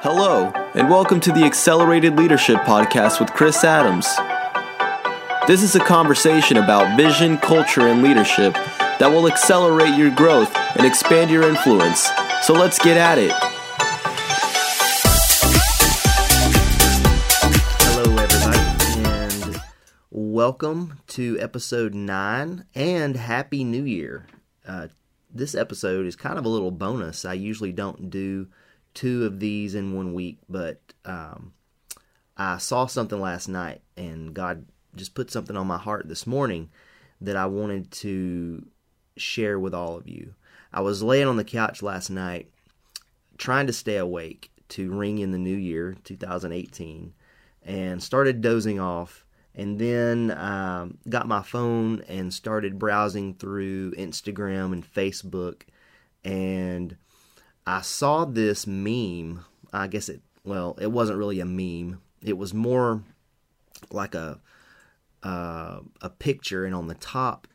Hello, and welcome to the Accelerated Leadership Podcast with Chris Adams. This is a conversation about vision, culture, and leadership that will accelerate your growth and expand your influence. So let's get at it. Hello, everybody, and welcome to episode nine. And happy New Year! Uh, this episode is kind of a little bonus. I usually don't do two of these in one week, but um, I saw something last night, and God just put something on my heart this morning that I wanted to share with all of you. I was laying on the couch last night trying to stay awake to ring in the new year, 2018, and started dozing off. And then um, got my phone and started browsing through Instagram and Facebook. And I saw this meme. I guess it, well, it wasn't really a meme. It was more like a uh, a picture, and on the top,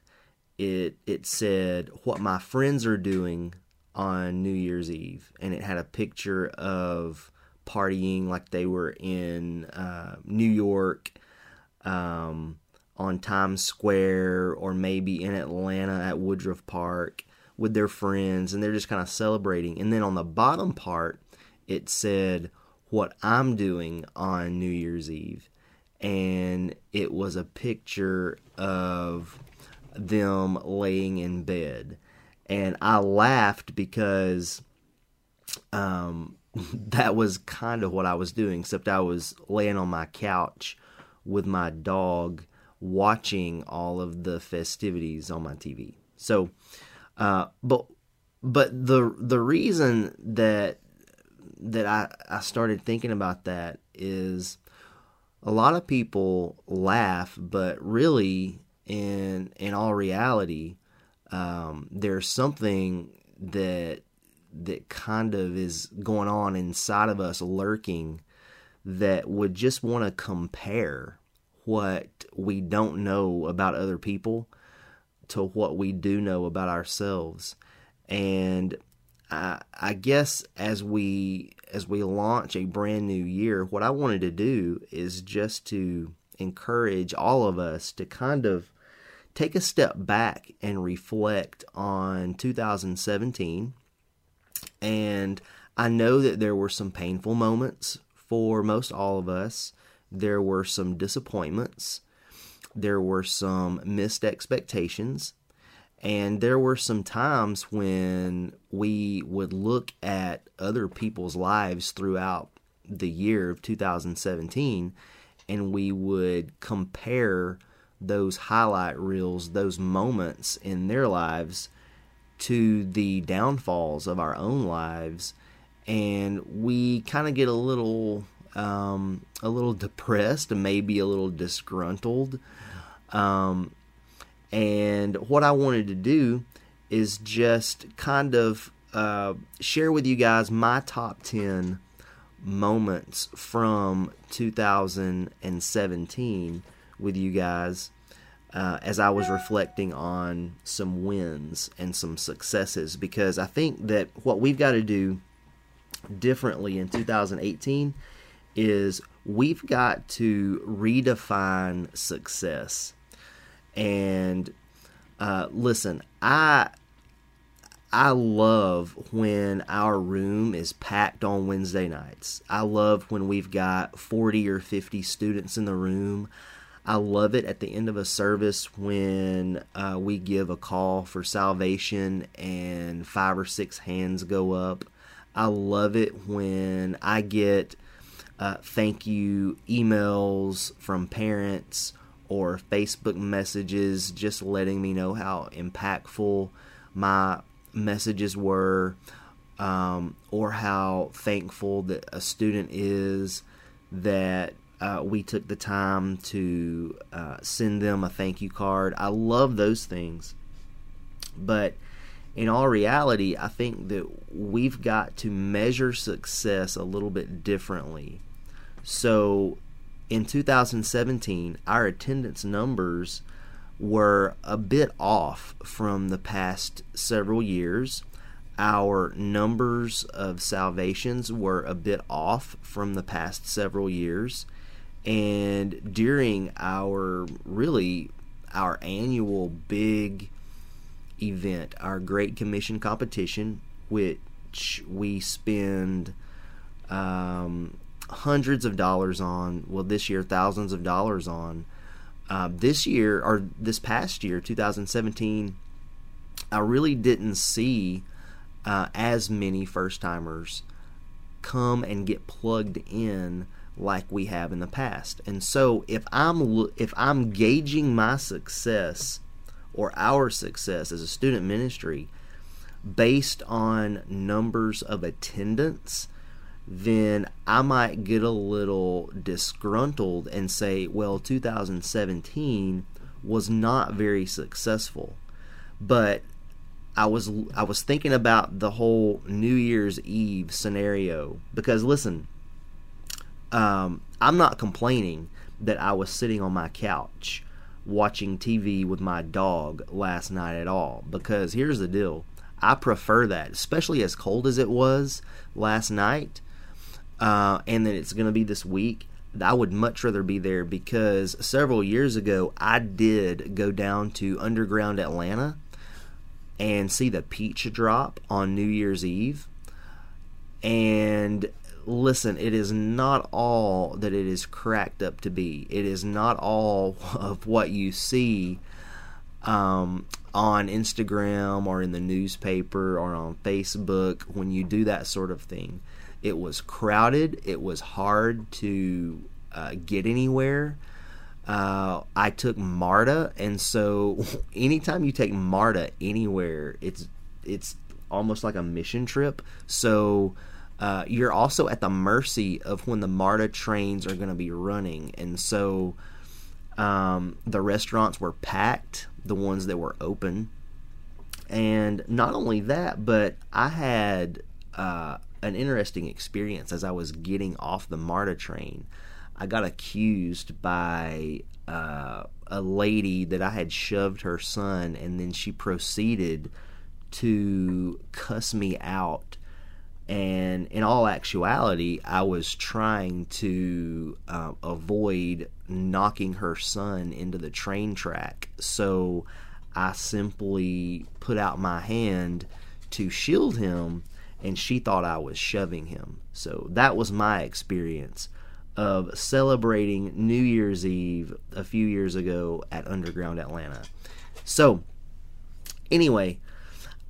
it it said what my friends are doing on New Year's Eve, and it had a picture of partying like they were in uh, New York, um, on Times Square, or maybe in Atlanta at Woodruff Park with their friends, and they're just kind of celebrating. And then on the bottom part, it said what I'm doing on New Year's Eve and it was a picture of them laying in bed. And I laughed because um, that was kind of what I was doing, except I was laying on my couch with my dog watching all of the festivities on my TV. So, uh, but but the the reason that that I, I started thinking about that is a lot of people laugh, but really, in in all reality, um, there's something that that kind of is going on inside of us, lurking, that would just want to compare what we don't know about other people to what we do know about ourselves, and I, I guess as we as we launch a brand new year, what I wanted to do is just to encourage all of us to kind of take a step back and reflect on 2017. And I know that there were some painful moments for most all of us. There were some disappointments. There were some missed expectations. And there were some times when we would look at other people's lives throughout the year of 2017 and we would compare those highlight reels, those moments in their lives to the downfalls of our own lives. And we kind of get a little, um, a little depressed maybe a little disgruntled. Um, and what I wanted to do is just kind of uh, share with you guys my top 10 moments from 2017 with you guys uh, as I was reflecting on some wins and some successes because I think that what we've got to do differently in 2018 is we've got to redefine success and uh, listen, I I love when our room is packed on Wednesday nights. I love when we've got 40 or 50 students in the room. I love it at the end of a service when uh, we give a call for salvation and five or six hands go up. I love it when I get uh, thank you emails from parents or Facebook messages just letting me know how impactful my messages were um, or how thankful that a student is that uh, we took the time to uh, send them a thank you card. I love those things. But in all reality, I think that we've got to measure success a little bit differently. So in 2017, our attendance numbers were a bit off from the past several years. our numbers of salvations were a bit off from the past several years. And during our really our annual big event, our Great Commission competition, which we spend um, hundreds of dollars on, well, this year, thousands of dollars on. Uh, this year, or this past year, 2017, I really didn't see uh, as many first timers come and get plugged in like we have in the past. And so if I'm if I'm gauging my success or our success as a student ministry based on numbers of attendance, then I might get a little disgruntled and say, well, 2017 was not very successful. But I was I was thinking about the whole New Year's Eve scenario because listen, um, I'm not complaining that I was sitting on my couch watching TV with my dog last night at all because here's the deal. I prefer that, especially as cold as it was last night, uh, and then it's going to be this week. I would much rather be there because several years ago I did go down to Underground Atlanta and see the peach drop on New Year's Eve. And listen, it is not all that it is cracked up to be. It is not all of what you see um, on Instagram or in the newspaper or on Facebook when you do that sort of thing. It was crowded, it was hard to uh, get anywhere. Uh, I took MARTA, and so anytime you take MARTA anywhere, it's it's almost like a mission trip. So uh, you're also at the mercy of when the MARTA trains are going to be running, and so um, the restaurants were packed, the ones that were open, and not only that, but I had uh, an interesting experience as I was getting off the MARTA train. I got accused by uh, a lady that I had shoved her son, and then she proceeded to cuss me out. And in all actuality, I was trying to uh, avoid knocking her son into the train track. So I simply put out my hand to shield him, and she thought I was shoving him. So that was my experience of celebrating New Year's Eve a few years ago at Underground Atlanta. So, anyway,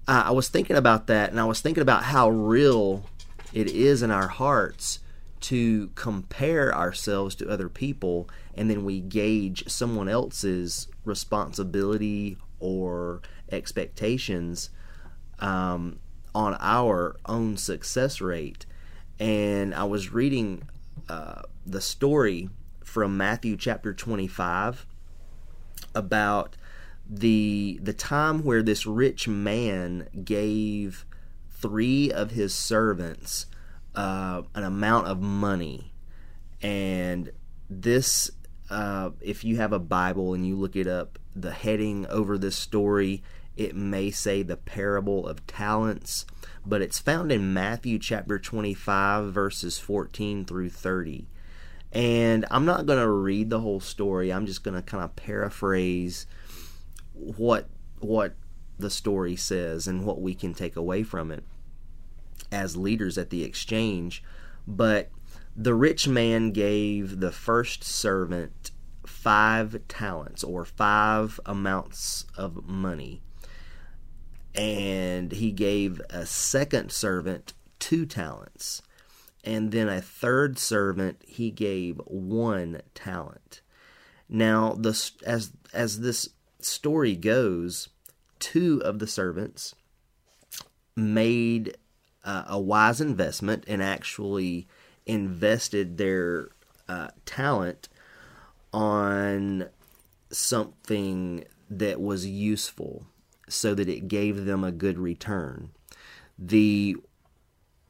I was thinking about that and I was thinking about how real it is in our hearts to compare ourselves to other people and then we gauge someone else's responsibility or expectations um, on our own success rate. And I was reading uh, the story from Matthew chapter 25 about the the time where this rich man gave three of his servants uh, an amount of money and this uh, if you have a bible and you look it up the heading over this story it may say the parable of talents but it's found in matthew chapter 25 verses 14 through 30 and I'm not going to read the whole story. I'm just going to kind of paraphrase what what the story says and what we can take away from it as leaders at the exchange. But the rich man gave the first servant five talents or five amounts of money. And he gave a second servant two talents and then a third servant he gave one talent. Now, the, as as this story goes, two of the servants made uh, a wise investment and actually invested their uh, talent on something that was useful so that it gave them a good return. The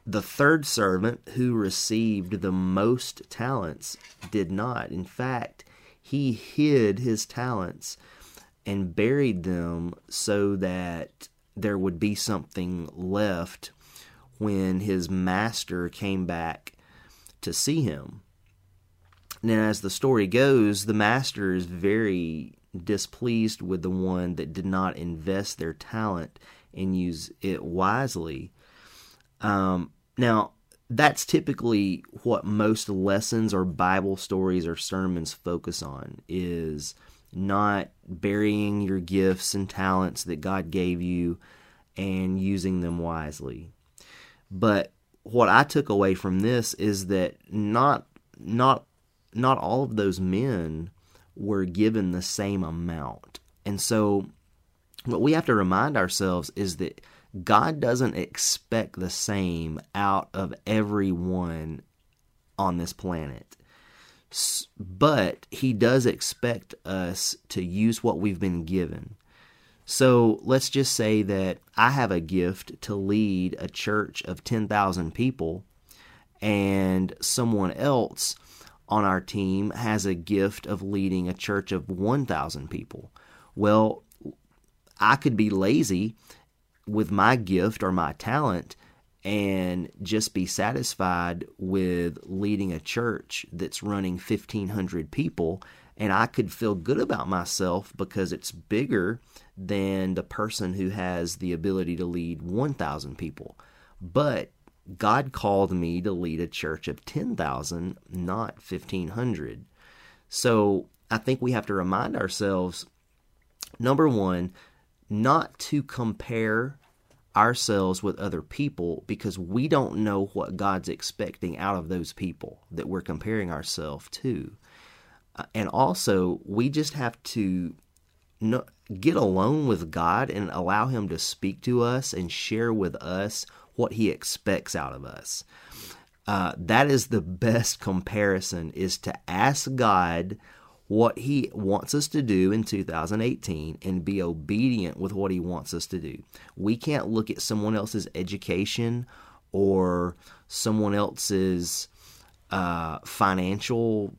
the third servant, who received the most talents, did not. In fact, he hid his talents and buried them so that there would be something left when his master came back to see him. And as the story goes, the master is very displeased with the one that did not invest their talent and use it wisely. Um, now, that's typically what most lessons or Bible stories or sermons focus on is not burying your gifts and talents that God gave you and using them wisely. But what I took away from this is that not not not all of those men were given the same amount. And so what we have to remind ourselves is that God doesn't expect the same out of everyone on this planet. But he does expect us to use what we've been given. So let's just say that I have a gift to lead a church of 10,000 people, and someone else on our team has a gift of leading a church of 1,000 people. Well, I could be lazy with my gift or my talent and just be satisfied with leading a church that's running 1,500 people. And I could feel good about myself because it's bigger than the person who has the ability to lead 1,000 people. But God called me to lead a church of 10,000, not 1,500. So I think we have to remind ourselves number one, not to compare ourselves with other people because we don't know what God's expecting out of those people that we're comparing ourselves to. Uh, and also, we just have to get alone with God and allow Him to speak to us and share with us what He expects out of us. Uh, that is the best comparison is to ask God what he wants us to do in 2018 and be obedient with what he wants us to do. We can't look at someone else's education or someone else's uh, financial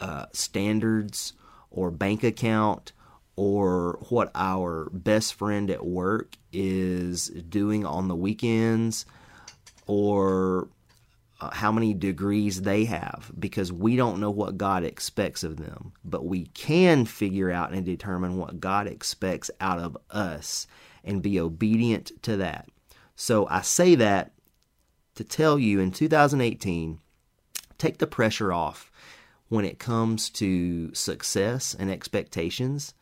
uh, standards or bank account or what our best friend at work is doing on the weekends or uh, how many degrees they have because we don't know what God expects of them, but we can figure out and determine what God expects out of us and be obedient to that. So I say that to tell you in 2018, take the pressure off when it comes to success and expectations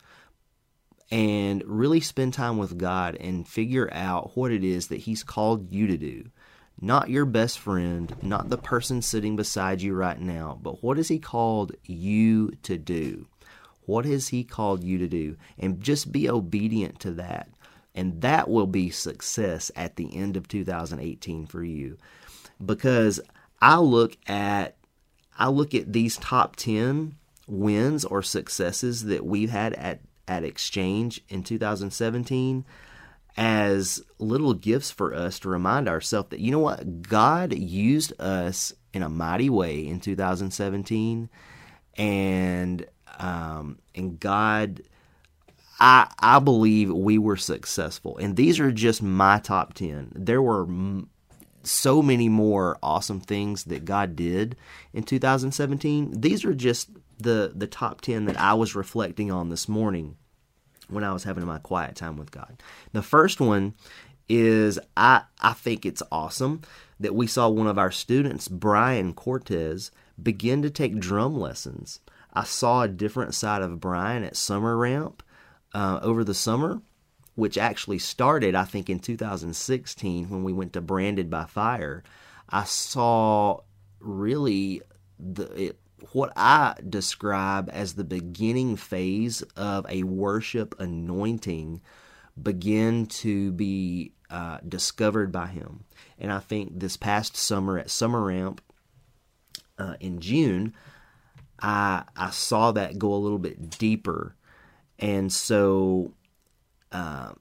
and really spend time with God and figure out what it is that He's called you to do not your best friend, not the person sitting beside you right now, but what has He called you to do? What has He called you to do? And just be obedient to that. And that will be success at the end of 2018 for you. Because I look at I look at these top 10 wins or successes that we've had at at Exchange in 2017 as little gifts for us to remind ourselves that, you know what, God used us in a mighty way in 2017. And, um, and God, I, I believe we were successful. And these are just my top 10. There were m- so many more awesome things that God did in 2017. These are just the, the top 10 that I was reflecting on this morning when I was having my quiet time with God. The first one is I I think it's awesome that we saw one of our students, Brian Cortez, begin to take drum lessons. I saw a different side of Brian at Summer Ramp uh, over the summer, which actually started, I think, in 2016 when we went to Branded by Fire. I saw really the it, what I describe as the beginning phase of a worship anointing begin to be uh, discovered by him. And I think this past summer at Summer Ramp uh, in June, I I saw that go a little bit deeper, and so uh,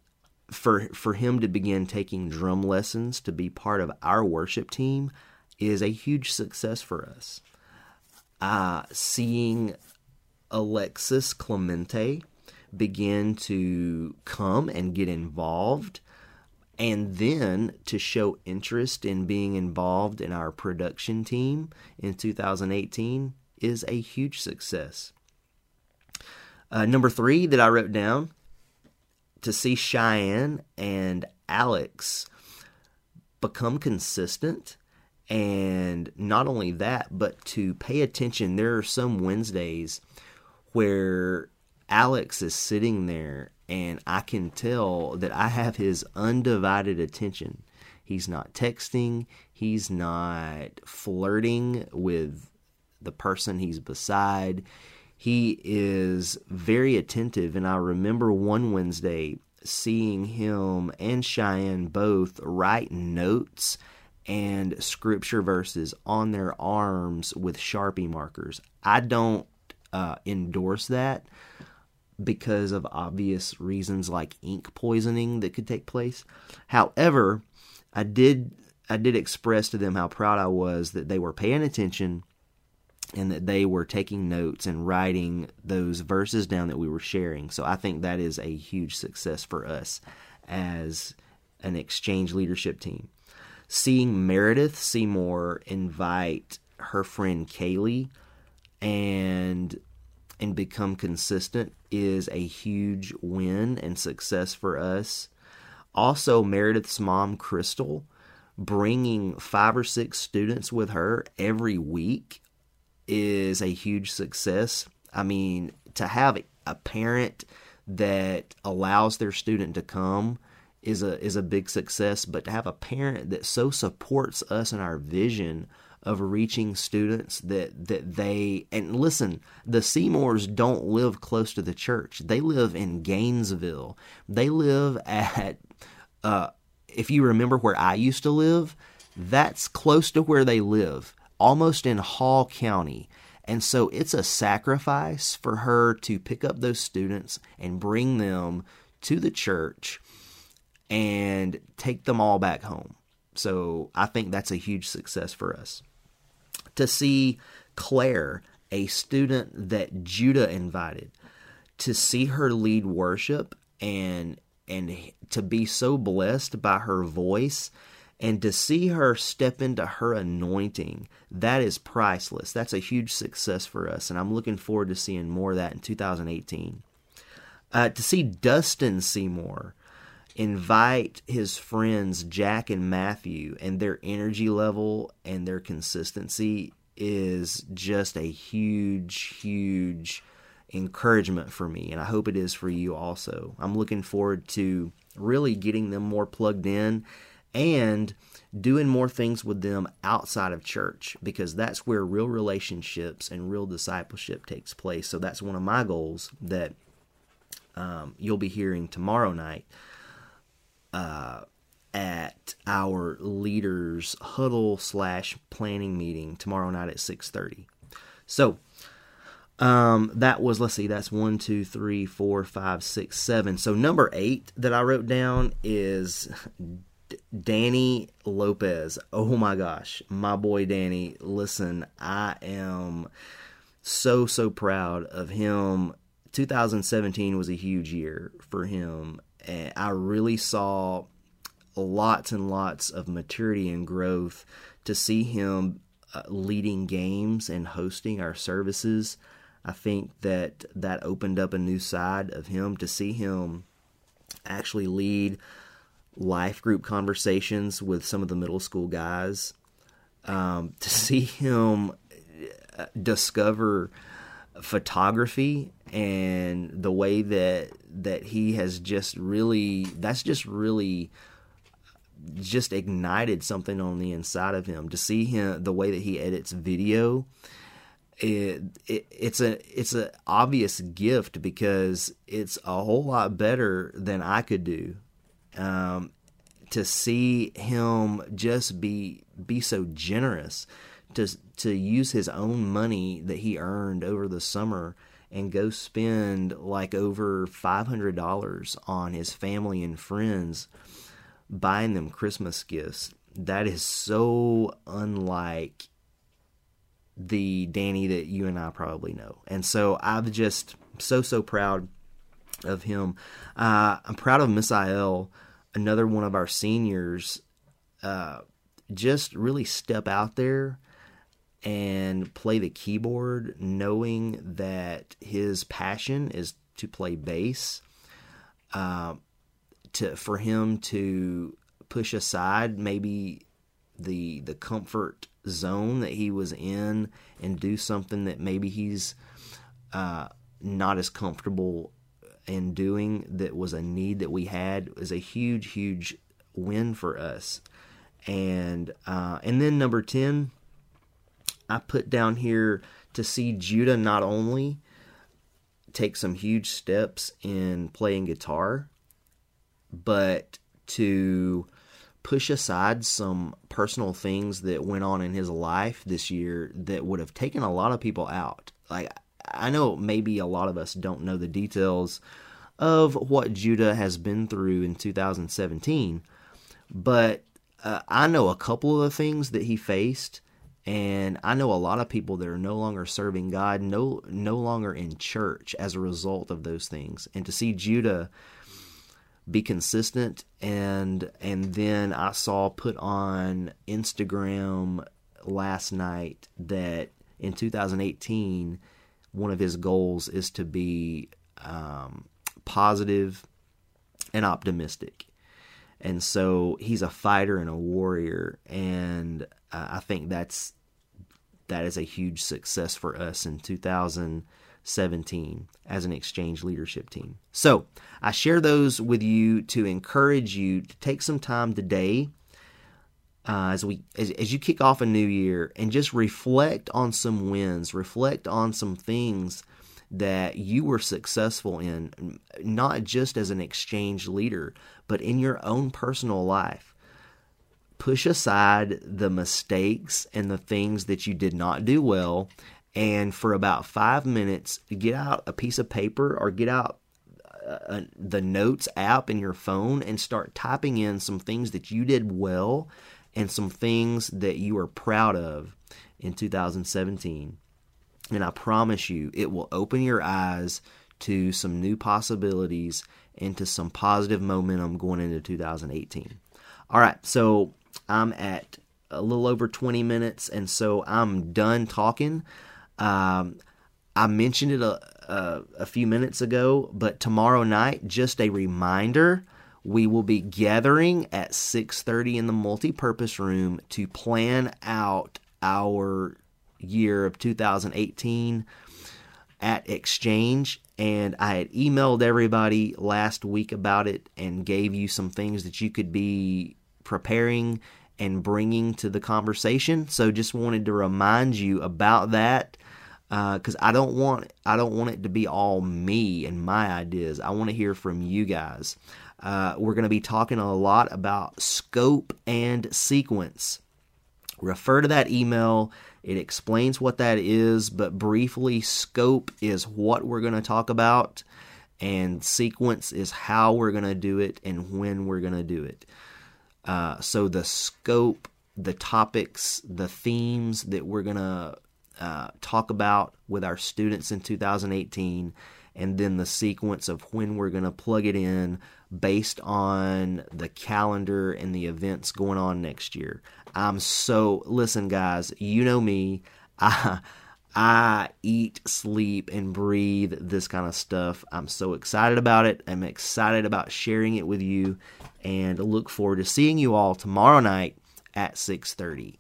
for for him to begin taking drum lessons to be part of our worship team is a huge success for us uh, seeing Alexis Clemente begin to come and get involved and then to show interest in being involved in our production team in 2018 is a huge success. Uh, number three that I wrote down to see Cheyenne and Alex become consistent. And not only that, but to pay attention. There are some Wednesdays where Alex is sitting there and I can tell that I have his undivided attention. He's not texting, he's not flirting with the person he's beside. He is very attentive, and I remember one Wednesday seeing him and Cheyenne both write notes and scripture verses on their arms with Sharpie markers. I don't uh, endorse that because of obvious reasons like ink poisoning that could take place. However, I did I did express to them how proud I was that they were paying attention and that they were taking notes and writing those verses down that we were sharing. So I think that is a huge success for us as an exchange leadership team. Seeing Meredith Seymour invite her friend Kaylee and and become consistent is a huge win and success for us. Also, Meredith's mom, Crystal, bringing five or six students with her every week is a huge success. I mean, to have a parent that allows their student to come is a is a big success, but to have a parent that so supports us in our vision of reaching students that that they and listen the seymours don't live close to the church. They live in gainesville. They live at uh, if you remember where i used to live that's close to where they live almost in hall county. And so it's a sacrifice for her to pick up those students and bring them to the church and take them all back home. So I think that's a huge success for us. To see Claire, a student that Judah invited, to see her lead worship and and to be so blessed by her voice and to see her step into her anointing that is priceless. That's a huge success for us and i'm looking forward to seeing more of that in 2018 uh, to see dustin seymour invite his friends Jack and Matthew, and their energy level and their consistency is just a huge, huge encouragement for me, and I hope it is for you also. I'm looking forward to really getting them more plugged in and doing more things with them outside of church because that's where real relationships and real discipleship takes place. So that's one of my goals that um, you'll be hearing tomorrow night uh, at our leaders huddle slash planning meeting tomorrow night at six thirty. So um, that was let's see, that's one, two, three, four, five, six, seven. So number eight that I wrote down is D- Danny Lopez. Oh my gosh, my boy Danny. Listen, I am so so proud of him. 2017 was a huge year for him and I really saw lots and lots of maturity and growth to see him uh, leading games and hosting our services. I think that that opened up a new side of him to see him actually lead life group conversations with some of the middle school guys. Um, to see him uh, discover photography and the way that that he has just really that's just really just ignited something on the inside of him to see him the way that he edits video it, it, it's a it's an obvious gift because it's a whole lot better than I could do. Um, to see him just be be so generous to to use his own money that he earned over the summer and go spend like over $500 on his family and friends buying them Christmas gifts. That is so unlike the Danny that you and I probably know. And so I'm just so, so proud of him. Uh, I'm proud of Miss Misael another one of our seniors uh, just really step out there and play the keyboard, knowing that his passion is to play bass. Uh, to for him to push aside maybe the the comfort zone that he was in and do something that maybe he's uh, not as comfortable in doing that was a need that we had is a huge huge win for us and uh, and then number 10 I put down here to see Judah not only take some huge steps in playing guitar, but to push aside some personal things that went on in his life this year that would have taken a lot of people out. Like, I know maybe a lot of us don't know the details of what Judah has been through in 2017, but uh, I know a couple of the things that he faced and I know a lot of people that are no longer serving God, no no longer in church as a result of those things. And to see Judah be consistent and and then I saw put on Instagram last night that in 2018 one of his goals is to be um, positive and optimistic. And so he's a fighter and a warrior, and I think that's that is a huge success for us in 2017 as an exchange leadership team. So I share those with you to encourage you to take some time today. Uh, as we as, as you kick off a new year and just reflect on some wins reflect on some things that you were successful in not just as an exchange leader but in your own personal life push aside the mistakes and the things that you did not do well and for about five minutes get out a piece of paper or get out uh, the notes app in your phone and start typing in some things that you did well and some things that you are proud of in 2017 and i promise you it will open your eyes to some new possibilities and to some positive momentum going into 2018 all right so I'm at a little over 20 minutes, and so I'm done talking. Um, I mentioned it a, a, a few minutes ago, but tomorrow night, just a reminder, we will be gathering at 6:30 in the multi-purpose room to plan out our year of 2018 at Exchange. And I had emailed everybody last week about it and gave you some things that you could be preparing and bringing to the conversation. So just wanted to remind you about that because uh, I don't want I don't want it to be all me and my ideas. I want to hear from you guys. Uh, we're going to be talking a lot about scope and sequence. Refer to that email. It explains what that is, but briefly, scope is what we're going to talk about, and sequence is how we're going to do it and when we're going to do it. Uh, so the scope, the topics, the themes that we're going to uh, talk about with our students in 2018, and then the sequence of when we're going to plug it in based on the calendar and the events going on next year. I'm so, listen, guys, you know me. I, I eat, sleep, and breathe this kind of stuff. I'm so excited about it. I'm excited about sharing it with you and look forward to seeing you all tomorrow night at 6:30.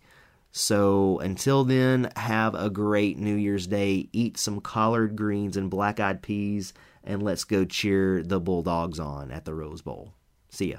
So until then, have a great New Year's Day. Eat some collard greens and black-eyed peas and let's go cheer the Bulldogs on at the Rose Bowl. See ya.